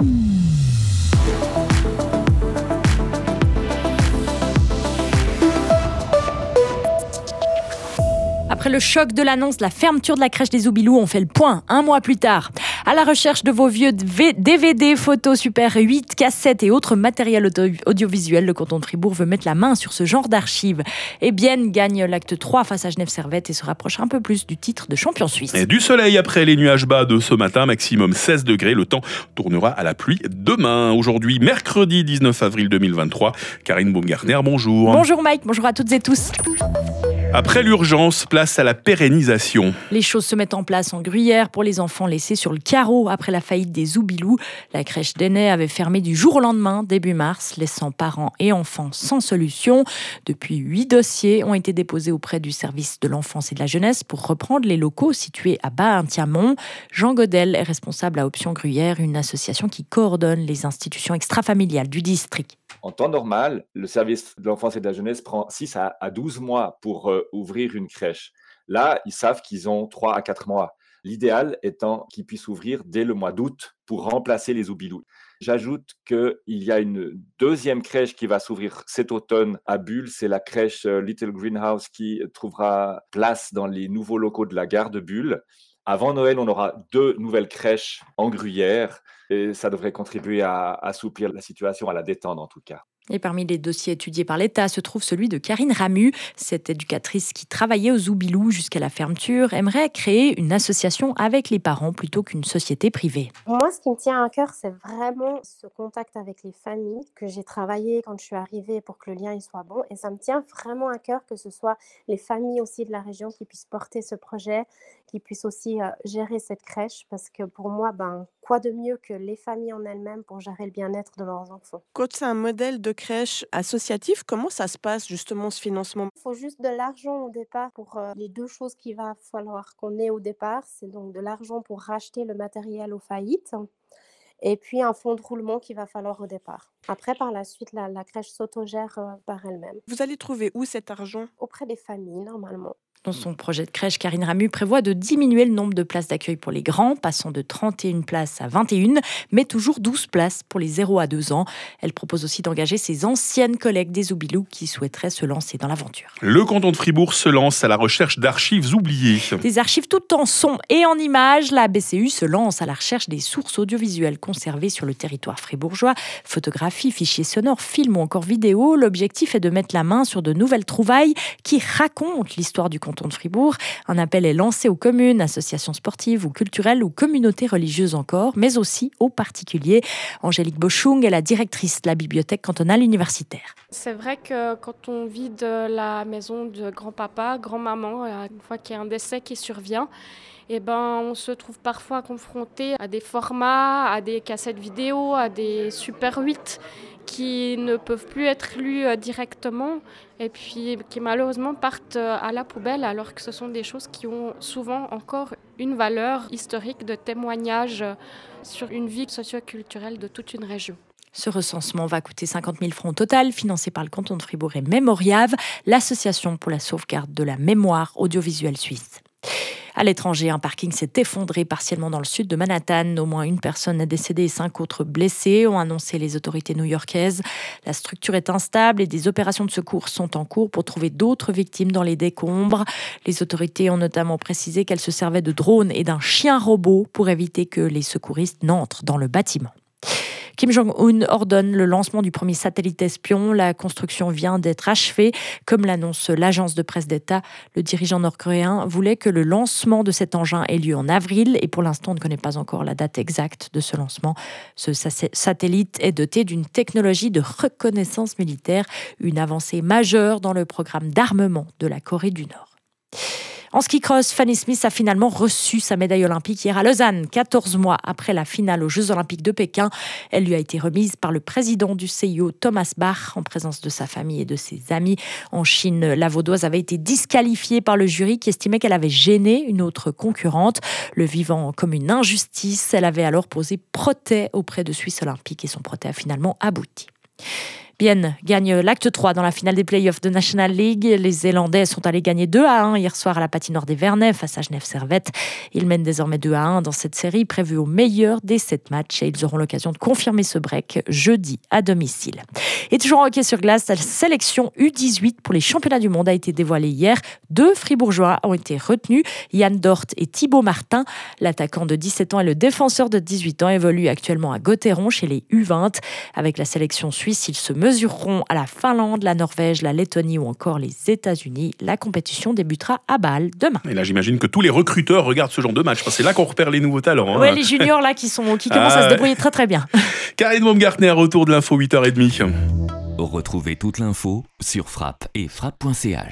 Mm. Après le choc de l'annonce de la fermeture de la crèche des Oubilous, on fait le point un mois plus tard. À la recherche de vos vieux DVD, photos Super 8, cassettes et autres matériels audiovisuels, le canton de Fribourg veut mettre la main sur ce genre d'archives. Et bien gagne l'acte 3 face à Genève Servette et se rapproche un peu plus du titre de champion suisse. Et du soleil après les nuages bas de ce matin, maximum 16 degrés. Le temps tournera à la pluie demain. Aujourd'hui, mercredi 19 avril 2023. Karine Baumgartner, bonjour. Bonjour Mike, bonjour à toutes et tous. Après l'urgence, place à la pérennisation. Les choses se mettent en place en Gruyère pour les enfants laissés sur le carreau après la faillite des Oubilous. La crèche d'Aînay avait fermé du jour au lendemain, début mars, laissant parents et enfants sans solution. Depuis, huit dossiers ont été déposés auprès du service de l'enfance et de la jeunesse pour reprendre les locaux situés à Bas-Intiamont. Jean Godel est responsable à Option Gruyère, une association qui coordonne les institutions extrafamiliales du district. En temps normal, le service de l'enfance et de la jeunesse prend 6 à 12 mois pour euh, ouvrir une crèche. Là, ils savent qu'ils ont 3 à 4 mois. L'idéal étant qu'ils puissent ouvrir dès le mois d'août pour remplacer les Oubilous. J'ajoute qu'il y a une deuxième crèche qui va s'ouvrir cet automne à Bulle. C'est la crèche euh, Little Greenhouse qui trouvera place dans les nouveaux locaux de la gare de Bulle. Avant Noël, on aura deux nouvelles crèches en Gruyère et ça devrait contribuer à assouplir la situation, à la détendre en tout cas. Et parmi les dossiers étudiés par l'État se trouve celui de Karine Ramu. Cette éducatrice qui travaillait aux Oubilous jusqu'à la fermeture aimerait créer une association avec les parents plutôt qu'une société privée. Moi, ce qui me tient à cœur, c'est vraiment ce contact avec les familles que j'ai travaillé quand je suis arrivée pour que le lien y soit bon. Et ça me tient vraiment à cœur que ce soit les familles aussi de la région qui puissent porter ce projet, qui puissent aussi euh, gérer cette crèche. Parce que pour moi, ben, quoi de mieux que les familles en elles-mêmes pour gérer le bien-être de leurs enfants? Quand c'est un modèle de crèche associative, comment ça se passe justement ce financement? Il faut juste de l'argent au départ pour euh, les deux choses qu'il va falloir qu'on ait au départ. C'est donc de l'argent pour racheter le matériel aux faillites et puis un fonds de roulement qu'il va falloir au départ. Après, par la suite, la, crèche s'autogère euh, par elle-même. Vous allez trouver où cet argent? Auprès des familles, normalement. Dans son projet de crèche, Karine Ramu prévoit de diminuer le nombre de places d'accueil pour les grands, passant de 31 places à 21, mais toujours 12 places pour les 0 à 2 ans. Elle propose aussi d'engager ses anciennes collègues des Oubilous qui souhaiteraient se lancer dans l'aventure. Le canton de Fribourg se lance à la recherche d'archives oubliées. Des archives toutes en son et en images, la BCU se lance à la recherche des sources audiovisuelles conservées sur le territoire fribourgeois. Photographies, fichiers sonores, films ou encore vidéos. L'objectif est de mettre la main sur de nouvelles trouvailles qui racontent l'histoire du canton de Fribourg. Un appel est lancé aux communes, associations sportives ou culturelles ou communautés religieuses encore, mais aussi aux particuliers. Angélique Boschung est la directrice de la bibliothèque cantonale universitaire. C'est vrai que quand on vit de la maison de grand-papa, grand-maman, euh, une fois qu'il y a un décès qui survient, eh ben, on se trouve parfois confronté à des formats, à des cassettes vidéo, à des Super 8 qui ne peuvent plus être lus euh, directement et qui malheureusement partent euh, à la poubelle alors que ce sont des choses qui ont souvent encore une valeur historique de témoignage euh, sur une vie socioculturelle de toute une région. Ce recensement va coûter 50 000 francs au total, financé par le canton de Fribourg et Mémoriave, l'association pour la sauvegarde de la mémoire audiovisuelle suisse. À l'étranger, un parking s'est effondré partiellement dans le sud de Manhattan. Au moins une personne est décédée et cinq autres blessés, ont annoncé les autorités new-yorkaises. La structure est instable et des opérations de secours sont en cours pour trouver d'autres victimes dans les décombres. Les autorités ont notamment précisé qu'elles se servaient de drones et d'un chien robot pour éviter que les secouristes n'entrent dans le bâtiment. Kim Jong-un ordonne le lancement du premier satellite espion. La construction vient d'être achevée. Comme l'annonce l'agence de presse d'État, le dirigeant nord-coréen voulait que le lancement de cet engin ait lieu en avril et pour l'instant on ne connaît pas encore la date exacte de ce lancement. Ce satellite est doté d'une technologie de reconnaissance militaire, une avancée majeure dans le programme d'armement de la Corée du Nord. En ski cross, Fanny Smith a finalement reçu sa médaille olympique hier à Lausanne, 14 mois après la finale aux Jeux olympiques de Pékin. Elle lui a été remise par le président du CIO, Thomas Bach, en présence de sa famille et de ses amis. En Chine, la vaudoise avait été disqualifiée par le jury qui estimait qu'elle avait gêné une autre concurrente, le vivant comme une injustice. Elle avait alors posé protêt auprès de Suisse olympique et son protêt a finalement abouti. Bienne gagne l'acte 3 dans la finale des playoffs de National League. Les Zélandais sont allés gagner 2 à 1 hier soir à la patinoire des Vernets face à Genève Servette. Ils mènent désormais 2 à 1 dans cette série prévue au meilleur des 7 matchs et ils auront l'occasion de confirmer ce break jeudi à domicile. Et toujours en hockey sur glace, la sélection U18 pour les championnats du monde a été dévoilée hier. Deux Fribourgeois ont été retenus, Yann Dort et Thibaut Martin. L'attaquant de 17 ans et le défenseur de 18 ans évoluent actuellement à Gotteron chez les U20. Avec la sélection suisse, ils se mesureront à la Finlande, la Norvège, la Lettonie ou encore les États-Unis. La compétition débutera à Bâle demain. Et là, j'imagine que tous les recruteurs regardent ce genre de match. C'est là qu'on repère les nouveaux talents. hein. Ouais, les juniors là qui, sont, qui commencent à se Ah. débrouiller très très bien. Karine Baumgartner, retour de l'info 8h30. Retrouvez toute l'info sur frappe et frappe.ch.